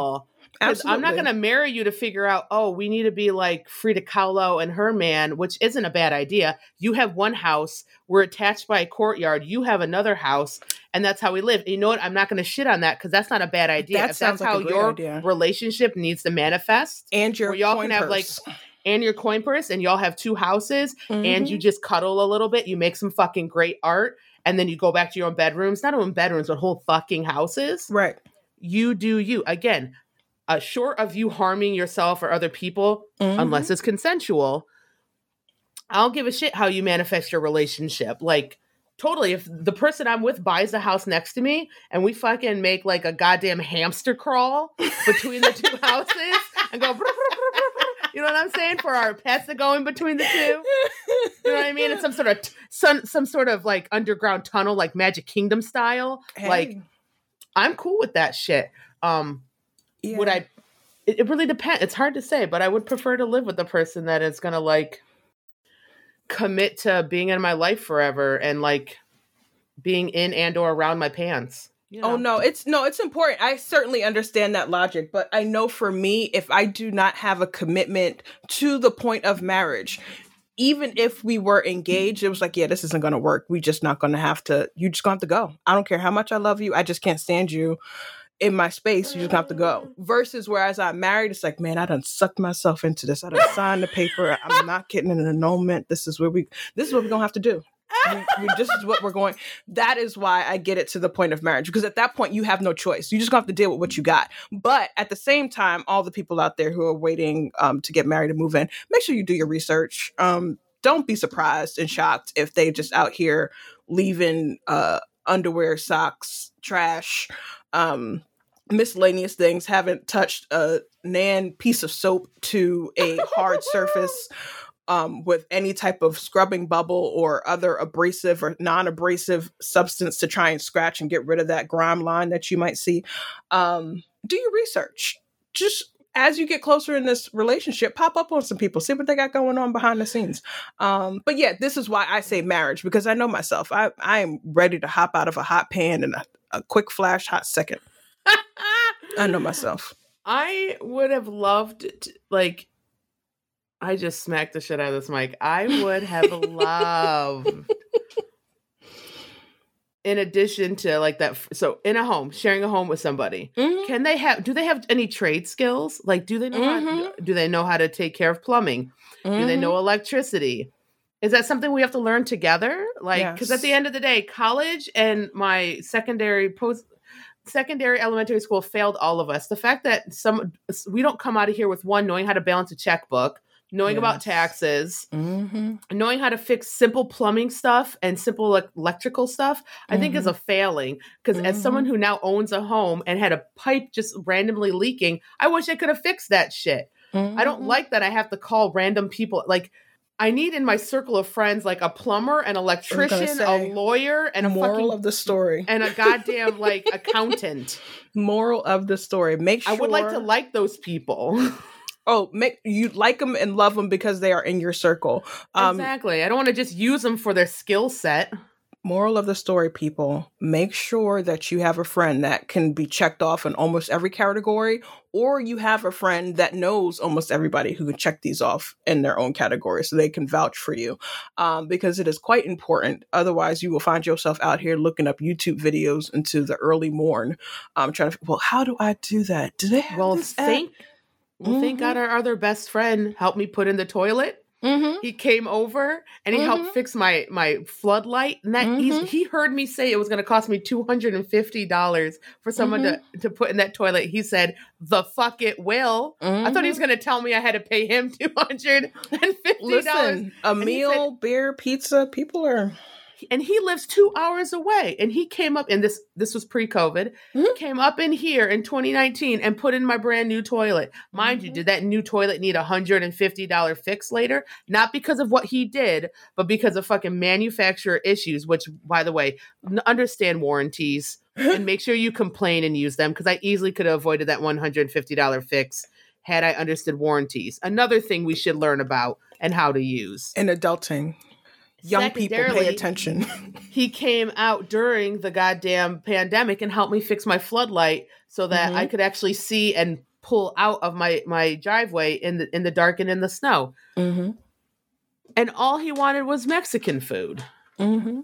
'Cause I'm not going to marry you to figure out, oh, we need to be like Frida Kahlo and her man, which isn't a bad idea. You have one house, we're attached by a courtyard, you have another house, and that's how we live. You know what? I'm not going to shit on that because that's not a bad idea. That if sounds that's like how your idea. relationship needs to manifest, and your y'all coin can have, like, and your coin purse, and y'all have two houses, and Mhm. you just cuddle a little bit, you make some fucking great art, and then you go back to your own bedrooms, not own bedrooms, but whole fucking houses right. you do you again uh, short of you harming yourself or other people Mhm. unless it's consensual i'll give a shit how you manifest your relationship. Like totally if the person i'm with buys a house next to me and we fucking make like a goddamn hamster crawl between the two <laughs> houses and go you know what i'm saying? For our pets that go in between the two. You know what i mean? It's some sort of t- some some sort of like underground tunnel like magic kingdom style. Like i'm cool with that shit. Um yeah. would I? It, it really depends. It's hard to say, but I would prefer to live with a person that is gonna like commit to being in my life forever and like being in and or around my pants. You Oh no, it's no, it's important. I certainly understand that logic, but I know for me, if I do not have a commitment to the point of marriage, even if we were engaged, it was like, yeah, this isn't gonna work. We just not gonna have to. You just gonna have to go. I don't care how much I love you. I just can't stand you in my space. You just have to go. Versus whereas I'm married, it's like, man, I done sucked myself into this. I done signed the paper. I'm not getting an annulment. This is where we. This is what we're gonna have to do. we, we, this is what we're going. That is why I get it to the point of marriage because at that point you have no choice. You just gonna have to deal with what you got. But at the same time, all the people out there who are waiting um, to get married and move in, make sure you do your research. Um, don't be surprised and shocked if they just out here leaving uh, underwear, socks, trash, um, miscellaneous things. Haven't touched a nan piece of soap to a <laughs> hard surface um, with any type of scrubbing bubble or other abrasive or non-abrasive substance to try and scratch and get rid of that grime line that you might see. Um, do your research. Just as you get closer in this relationship, pop up on some people, see what they got going on behind the scenes. Um, but yeah, this is why I say marriage because I know myself. I I am ready to hop out of a hot pan in a, a quick flash, hot second. I know myself. I would have loved to, like I just smacked the shit out of this mic. I would have loved <laughs> in addition to like that so in a home sharing a home with somebody Mhm. can they have do they have any trade skills like do they know how, Mhm. do they know how to take care of plumbing do they know electricity is that something we have to learn together like because at the end of the day college and my secondary post secondary elementary school failed all of us the fact that some we don't come out of here with one knowing how to balance a checkbook knowing about Yes. taxes Mhm. knowing how to fix simple plumbing stuff and simple like, electrical stuff i think is Mm-hmm. a failing because as someone who now owns a home and had a pipe just randomly leaking i wish i could have fixed that shit I don't Mhm. like that I have to call random people. Like, I need in my circle of friends like a plumber, an electrician, say, a lawyer, and a moral fucking of the story. and a goddamn like <laughs> accountant. moral of the story. Make sure I would like to like those people. <laughs> Oh, make you like them and love them because they are in your circle. Um, exactly. I don't want to just use them for their skill set. Moral of the story, people, make sure that you have a friend that can be checked off in almost every category, or you have a friend that knows almost everybody who can check these off in their own category so they can vouch for you. Um, because it is quite important. Otherwise, you will find yourself out here looking up YouTube videos into the early morn, um, trying to, well, how do I do that? Do they have Well, this thank well, thank Mhm. God our other best friend helped me put in the toilet. Mhm. He came over and he Mhm. helped fix my my floodlight. And that Mhm. he's, he heard me say it was going to cost me two hundred and fifty dollars for someone to to put in that toilet. He said, "The fuck it will." I thought he was going to tell me I had to pay him <laughs> two hundred and fifty dollars. A meal, beer, pizza, people are. And he lives two hours away. And he came up, and this this was pre COVID. He Mhm. came up in here in 2019 and put in my brand new toilet. Mind you, Mhm. did that new toilet need a hundred and fifty dollar fix later? Not because of what he did, but because of fucking manufacturer issues. Which, by the way, n- understand warranties <laughs> and make sure you complain and use them because I easily could have avoided that one hundred and fifty dollar fix had I understood warranties. Another thing we should learn about and how to use. in adulting. Young people pay attention. <laughs> he came out during the goddamn pandemic and helped me fix my floodlight so that Mhm. I could actually see and pull out of my my driveway in the in the dark and in the snow. mm-hmm. And all he wanted was Mexican food. Mm-hmm.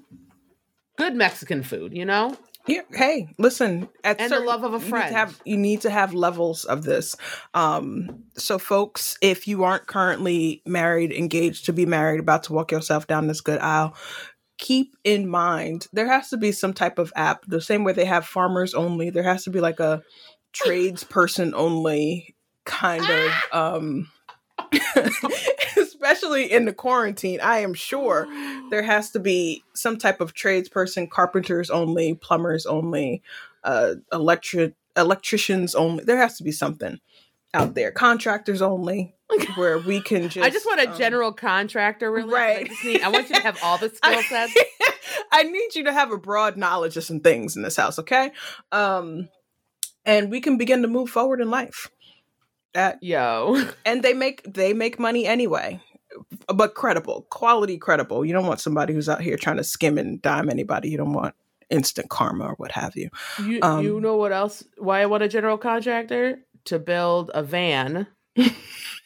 Good Mexican food, you know? Here, hey, listen. At And the certain- love of a you need to friend. have- You need to have levels of this. Um, so, folks, if you aren't currently married, engaged to be married, about to walk yourself down this good aisle, keep in mind there has to be some type of app. The same way they have farmers only, there has to be like a tradesperson only kind of. Um, <laughs> especially in the quarantine, I am sure there has to be some type of tradesperson, carpenters only, plumbers only, uh, electric electricians only. There has to be something out there, contractors only, where we can <laughs> just. I just want a um, general contractor, really. I, right. just need, I want you to have all the <laughs> skill I, sets. I need you to have a broad knowledge of some things in this house, okay? Um, and we can begin to move forward in life. That Yo. <laughs> and they make they make money anyway but credible quality credible you don't want somebody who's out here trying to skim and dime anybody you don't want instant karma or what have you. You Um, you know what else? Why I want a general contractor to build a van <laughs>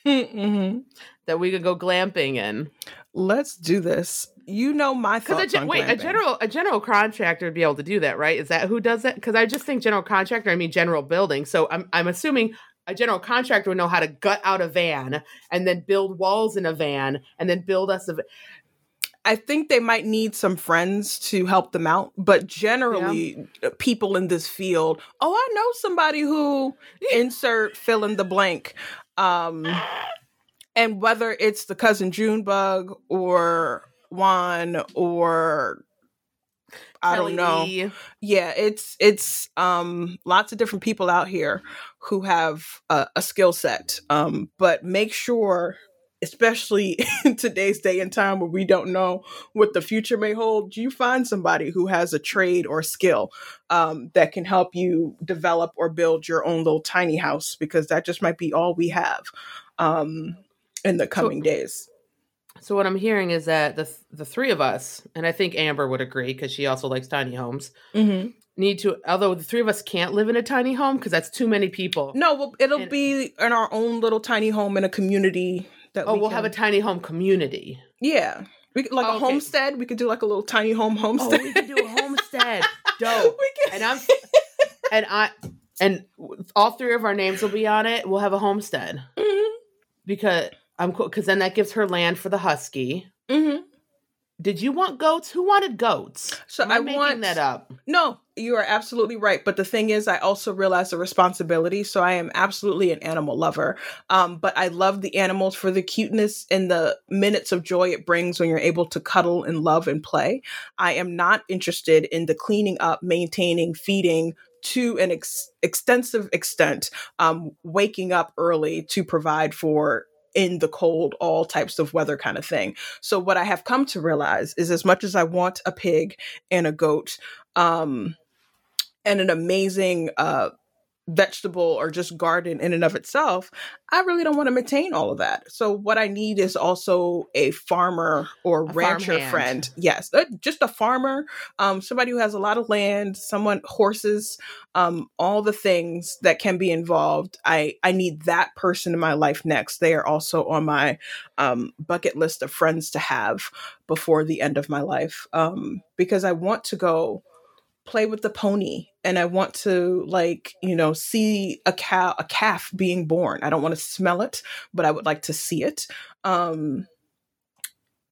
Mhm. that we could go glamping in. Let's do this. You know my Because a thoughts gen- on wait, a general a general contractor would be able to do that, right? Is that who does that? Because I just think general contractor. I mean general building. So I'm I'm assuming a general contractor would know how to gut out a van and then build walls in a van and then build us a. va- I think they might need some friends to help them out, but generally, uh, people in this field. Oh, I know somebody who insert fill in the blank, um, and whether it's the cousin Junebug or Juan or I Kelly don't know. Yeah, it's it's um lots of different people out here who have a, a skill set. Um, but make sure, especially <laughs> in today's day and time where we don't know what the future may hold, you find somebody who has a trade or skill um, that can help you develop or build your own little tiny house because that just might be all we have um, in the coming days. So what I'm hearing is that the the three of us, and I think Amber would agree because she also likes tiny homes, Mm-hmm. Need to. Although the three of us can't live in a tiny home because that's too many people. No, well, it'll And- be in our own little tiny home in a community that Oh, we we'll can- have a tiny home community. Yeah. We could, like Oh, a okay. homestead. We could do like a little tiny home homestead. Oh, we can do a homestead. <laughs> Dope. we can. And I'm and I and all three of our names will be on it. We'll have a homestead Mhm, because I'm cool. Because then that gives her land for the husky. mhm. Did you want goats? Who wanted goats? So Am I, I making want that up. No, you are absolutely right. But the thing is, I also realize the responsibility. So I am absolutely an animal lover. Um, but I love the animals for the cuteness and the minutes of joy it brings when you're able to cuddle and love and play. I am not interested in the cleaning up, maintaining, feeding to an ex- extensive extent, um, waking up early to provide for in the cold, all types of weather kind of thing. So what I have come to realize is as much as I want a pig and a goat, um, and an amazing uh, vegetable or just garden in and of itself, I really don't want to maintain all of that. So what I need is also a farmer or A rancher friend. Yes, uh, just a farmer, um, somebody who has a lot of land, someone horses, um, all the things that can be involved. I I need that person in my life next. They are also on my um, bucket list of friends to have before the end of my life um, because I want to go play with the pony and I want to like, you know, see a cow a calf being born. I don't want to smell it, but I would like to see it. Um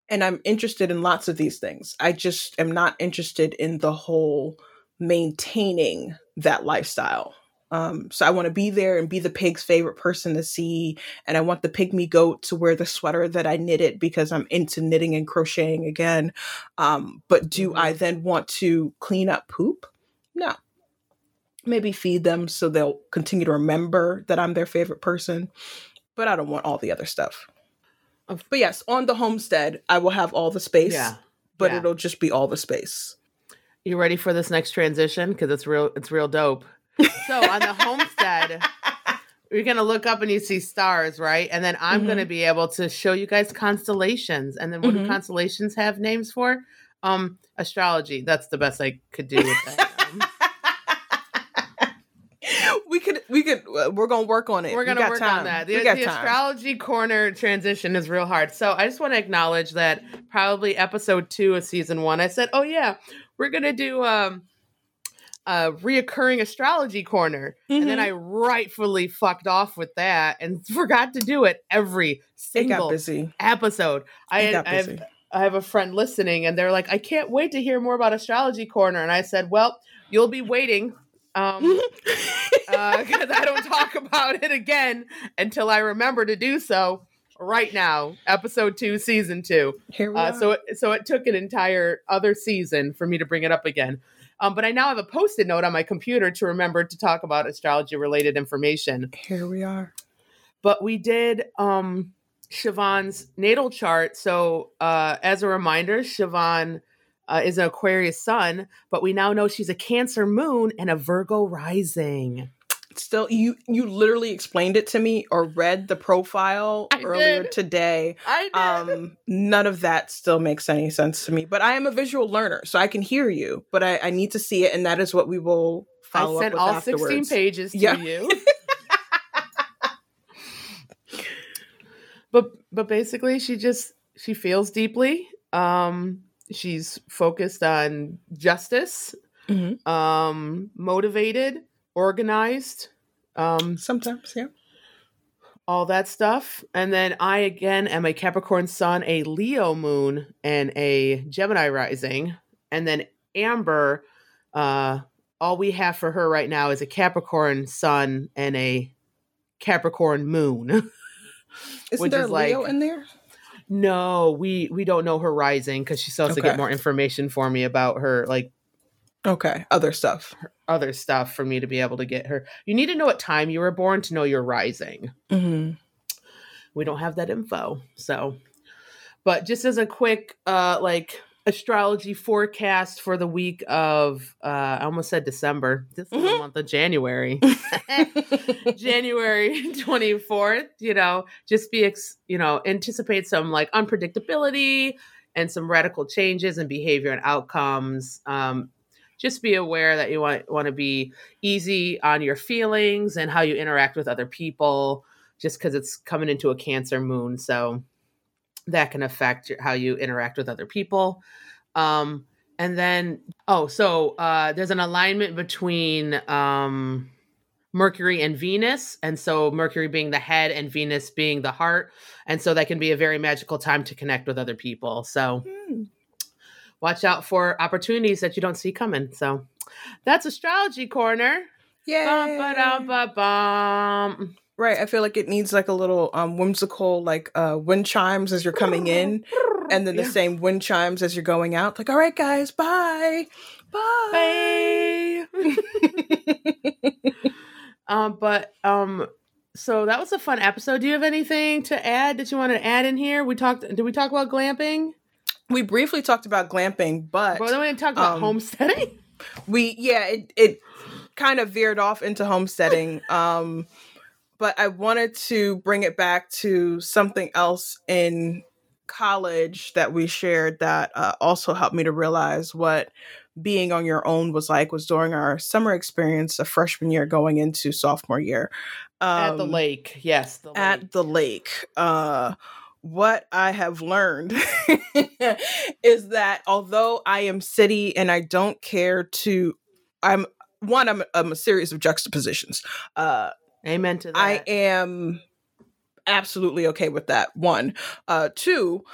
and I'm interested in lots of these things. I just am not interested in the whole maintaining that lifestyle. Um, so I want to be there and be the pig's favorite person to see, and I want the pygmy goat to wear the sweater that I knitted because I'm into knitting and crocheting again. Um, but do Mhm. I then want to clean up poop? No. Maybe feed them so they'll continue to remember that I'm their favorite person, but I don't want all the other stuff. But yes, on the homestead, I will have all the space, Yeah. but yeah. it'll just be all the space. You ready for this next transition? Because it's real. It's real dope. So on the homestead, you're gonna look up and you see stars, right? And then I'm Mhm. gonna be able to show you guys constellations. And then what Mhm. do constellations have names for? Um, astrology. That's the best I could do with that. Um, <laughs> we could, we could, uh, we're gonna work on it. We're gonna got work time. on that. The, we got the astrology corner transition is real hard. So I just want to acknowledge that probably episode two of season one, I said, "Oh yeah, we're gonna do um, a reoccurring astrology corner," and then Mhm. I rightfully fucked off with that and <laughs> forgot to do it every it single busy. episode. I, It I have. I have a friend listening, and they're like, "I can't wait to hear more about astrology corner," and I said, "Well, you'll be waiting." Um, <laughs> <laughs> because I don't talk about it again until I remember to do so. Right now, episode two, season two. Here we Uh, are. so, it, so it took an entire other season for me to bring it up again. Um, but I now have a post-it note on my computer to remember to talk about astrology-related information. here we are. But we did um, Siobhan's natal chart. So, uh, as a reminder, Siobhan uh, is an Aquarius sun, but we now know she's a Cancer moon and a Virgo rising. Still you you literally explained it to me or read the profile I earlier did. today. I did. Um, none of that still makes any sense to me. But I am a visual learner, so I can hear you, but I, I need to see it, and that is what we will follow I sent up with all afterwards. 16 pages to Yeah. you. <laughs> but but basically she just she feels deeply. Um she's focused on justice, Mhm. um motivated, organized, um Sometimes, yeah. all that stuff. And then I again am a Capricorn sun, a Leo moon, and a Gemini rising. And then Amber, uh, all we have for her right now is a Capricorn sun and a Capricorn moon. <laughs> Isn't there is a Leo like- in there? no, we we don't know her rising because she still has to get more information for me about her like Okay, other stuff. other stuff for me to be able to get her. You need to know what time you were born to know your rising. hmm we don't have that info so but just as a quick uh like astrology forecast for the week of uh i almost said december this is the Mhm. month of january <laughs> <laughs> january 24th you know just be ex- you know anticipate some like unpredictability and some radical changes in behavior and outcomes um just be aware that you want want to be easy on your feelings and how you interact with other people just because it's coming into a cancer moon so that can affect how you interact with other people um and then oh so uh there's an alignment between um mercury and venus and so mercury being the head and venus being the heart and so that can be a very magical time to connect with other people so Hmm. Watch out for opportunities that you don't see coming so that's astrology corner Bum, ba-dum, Yay. ba-bum. Right. I feel like it needs like a little um whimsical like uh wind chimes as you're coming in and then the Yeah. same wind chimes as you're going out. Like, all right guys, bye. Bye. Bye. um, <laughs> but um, so that was a fun episode. Do you have anything to add that you want to add in here? We talked. Did we talk about glamping? We briefly talked about glamping, but Well, then we didn't talk about um, homesteading. we yeah, it it kind of veered off into homesteading. <laughs> Um but I wanted to bring it back to something else in college that we shared that uh, also helped me to realize what being on your own was like was during our summer experience of freshman year going into sophomore year at the Um, lake, yes, the at the lake. Uh, what I have learned <laughs> is that although I am city and I don't care to, I'm one, I'm, I'm a series of juxtapositions. Uh, Amen to that. I am absolutely okay with that. One, uh, two,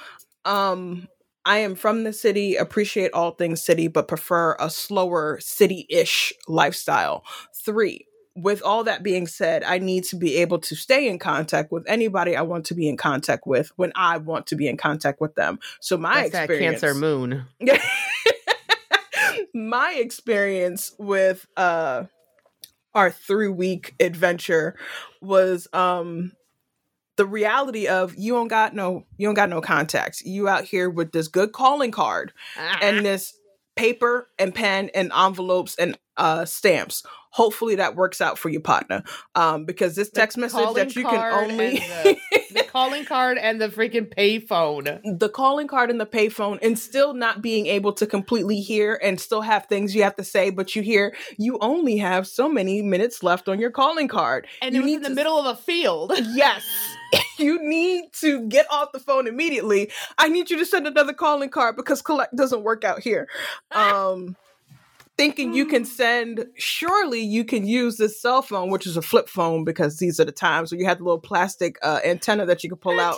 um, I am from the city, appreciate all things city, but prefer a slower city ish lifestyle. Three, with all that being said, I need to be able to stay in contact with anybody I want to be in contact with when I want to be in contact with them. So my That's that experience, Cancer moon. <laughs> my experience with uh our three week adventure was um the reality of you don't got no you don't got no contacts you out here with this good calling card and this paper and pen and envelopes and uh stamps. Hopefully that works out for your partner. Um because this The text message that you can only the, the <laughs> calling card and the freaking pay phone. the calling card and the payphone and still not being able to completely hear and still have things you have to say but you hear you only have so many minutes left on your calling card. And you need in the to- middle of a field. <laughs> yes. <laughs> You need to get off the phone immediately. I need you to send another calling card because collect doesn't work out here. Um thinking you can send surely you can use this cell phone which is a flip phone because these are the times where you had the little plastic uh, antenna that you could pull out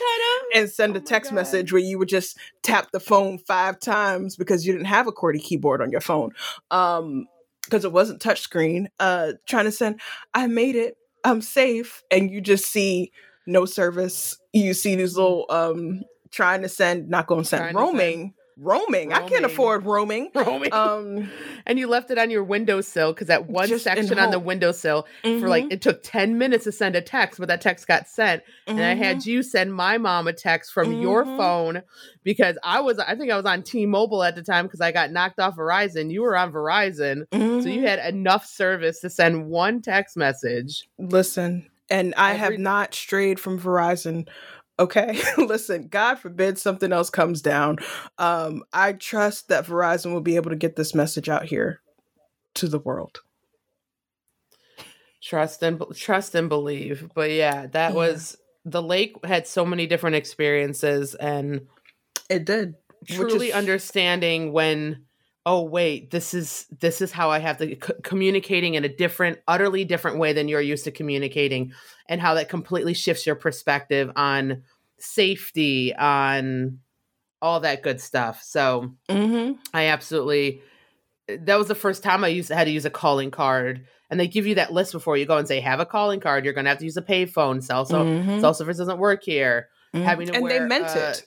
and send Oh a text God. message where you would just tap the phone five times because you didn't have a QWERTY keyboard on your phone um because it wasn't touchscreen uh trying to send. I made it. I'm safe. And you just see no service. You see these little um trying to send not going to Trying send. send. Roaming roaming. I can't afford roaming. Roaming. Um, <laughs> and you left it on your windowsill because that one section on the windowsill for like it took 10 minutes to send a text, but that text got sent. And I had you send my mom a text from your Mhm. phone because I was, I think I was on T Mobile at the time because I got knocked off Verizon. You were on Verizon. So you had enough service to send one text message. Listen, and I have not strayed from Verizon. Okay, <laughs> listen, God forbid something else comes down. Um, I trust that Verizon will be able to get this message out here to the world. Trust and trust and believe. But yeah, that Yeah. was the lake had so many different experiences and It did. Truly is- understanding when oh wait this is this is how i have to c- communicating in a different utterly different way than you're used to communicating and how that completely shifts your perspective on safety on all that good stuff so Mhm. i absolutely that was the first time i used had to use a calling card and they give you that list before you go and say have a calling card you're going to have to use a payphone cell so Mhm. cell service doesn't work here Mhm. having to and they meant uh, it.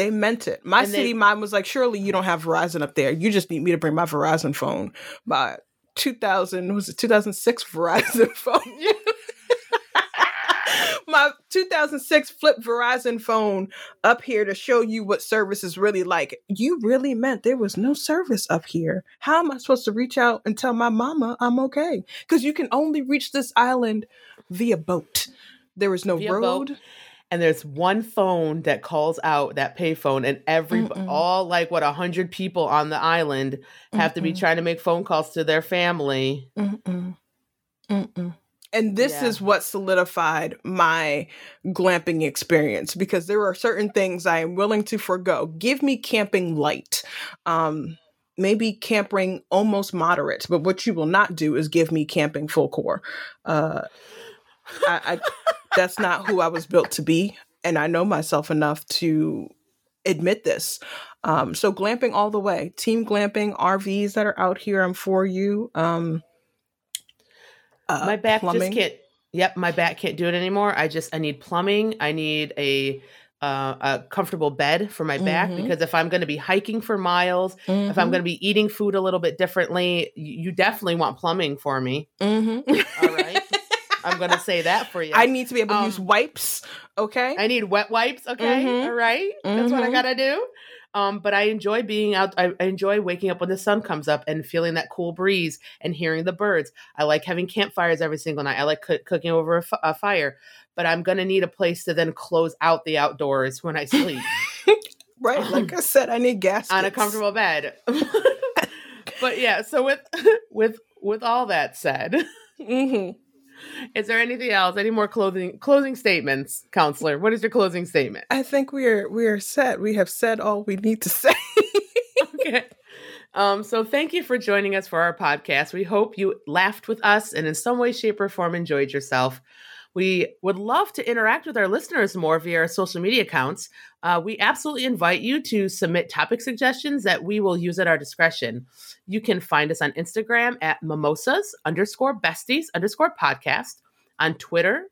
They meant it. My and they- city mom was like, "Surely you don't have Verizon up there. You just need me to bring my Verizon phone." My 2000 was it 2006 Verizon <laughs> phone. <laughs> my 2006 flip Verizon phone up here to show you what service is really like. You really meant there was no service up here. How am I supposed to reach out and tell my mama I'm okay? Because you can only reach this island via boat. There was no Via road. boat. And there's one phone that calls out that payphone and every Mm-mm. all like what a hundred people on the island have to be trying to make phone calls to their family Mm-mm. Mm-mm. And this Yeah. is what solidified my glamping experience because there are certain things I am willing to forego. Give me camping light. Um, maybe camping almost moderate, but what you will not do is give me camping full core. Uh, I, I, that's not who I was built to be. And I know myself enough to admit this. Um, so glamping all the way, team glamping, RVs that are out here, I'm for you. Um, uh, my back plumbing. just can't yep my back can't do it anymore i just i need plumbing i need a uh, a comfortable bed for my back Mhm. because if i'm going to be hiking for miles if i'm Mhm. going to be eating food a little bit differently you, you definitely want plumbing for me Mhm. I'm going to say that for you I need to be able to use Um, wipes. Okay. I need wet wipes. Okay, Mhm. all right. That's what I Mhm. gotta do. Um, but I enjoy being out. I, I enjoy waking up when the sun comes up and feeling that cool breeze and hearing the birds. I like having campfires every single night. I like coo- cooking over a, f- a fire. But I'm gonna need a place to then close out the outdoors when I sleep <laughs> right. Like I said, I need gas on a comfortable bed. <laughs> but yeah, so with <laughs> with with all that said, hmm is there anything else? Any more clothing closing statements, counselor? What is your closing statement? I think we are we are set. We have said all we need to say. <laughs> okay. Um, so thank you for joining us for our podcast. We hope you laughed with us and in some way, shape, or form enjoyed yourself. We would love to interact with our listeners more via our social media accounts. Uh, we absolutely invite you to submit topic suggestions that we will use at our discretion. You can find us on Instagram at mimosas underscore besties underscore podcast, on Twitter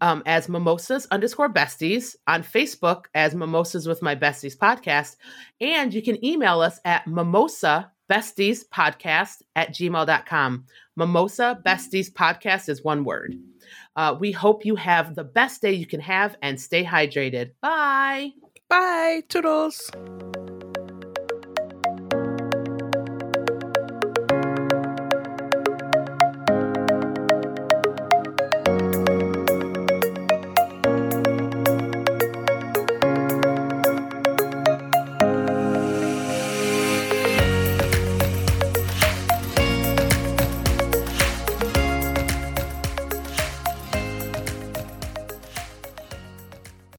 um, as mimosas underscore besties, on Facebook as mimosas with my besties podcast, and you can email us at mimosa besties podcast at gmail.com. Mimosa besties podcast is one word. Uh, we hope you have the best day you can have and stay hydrated. Bye. Bye. Toodles.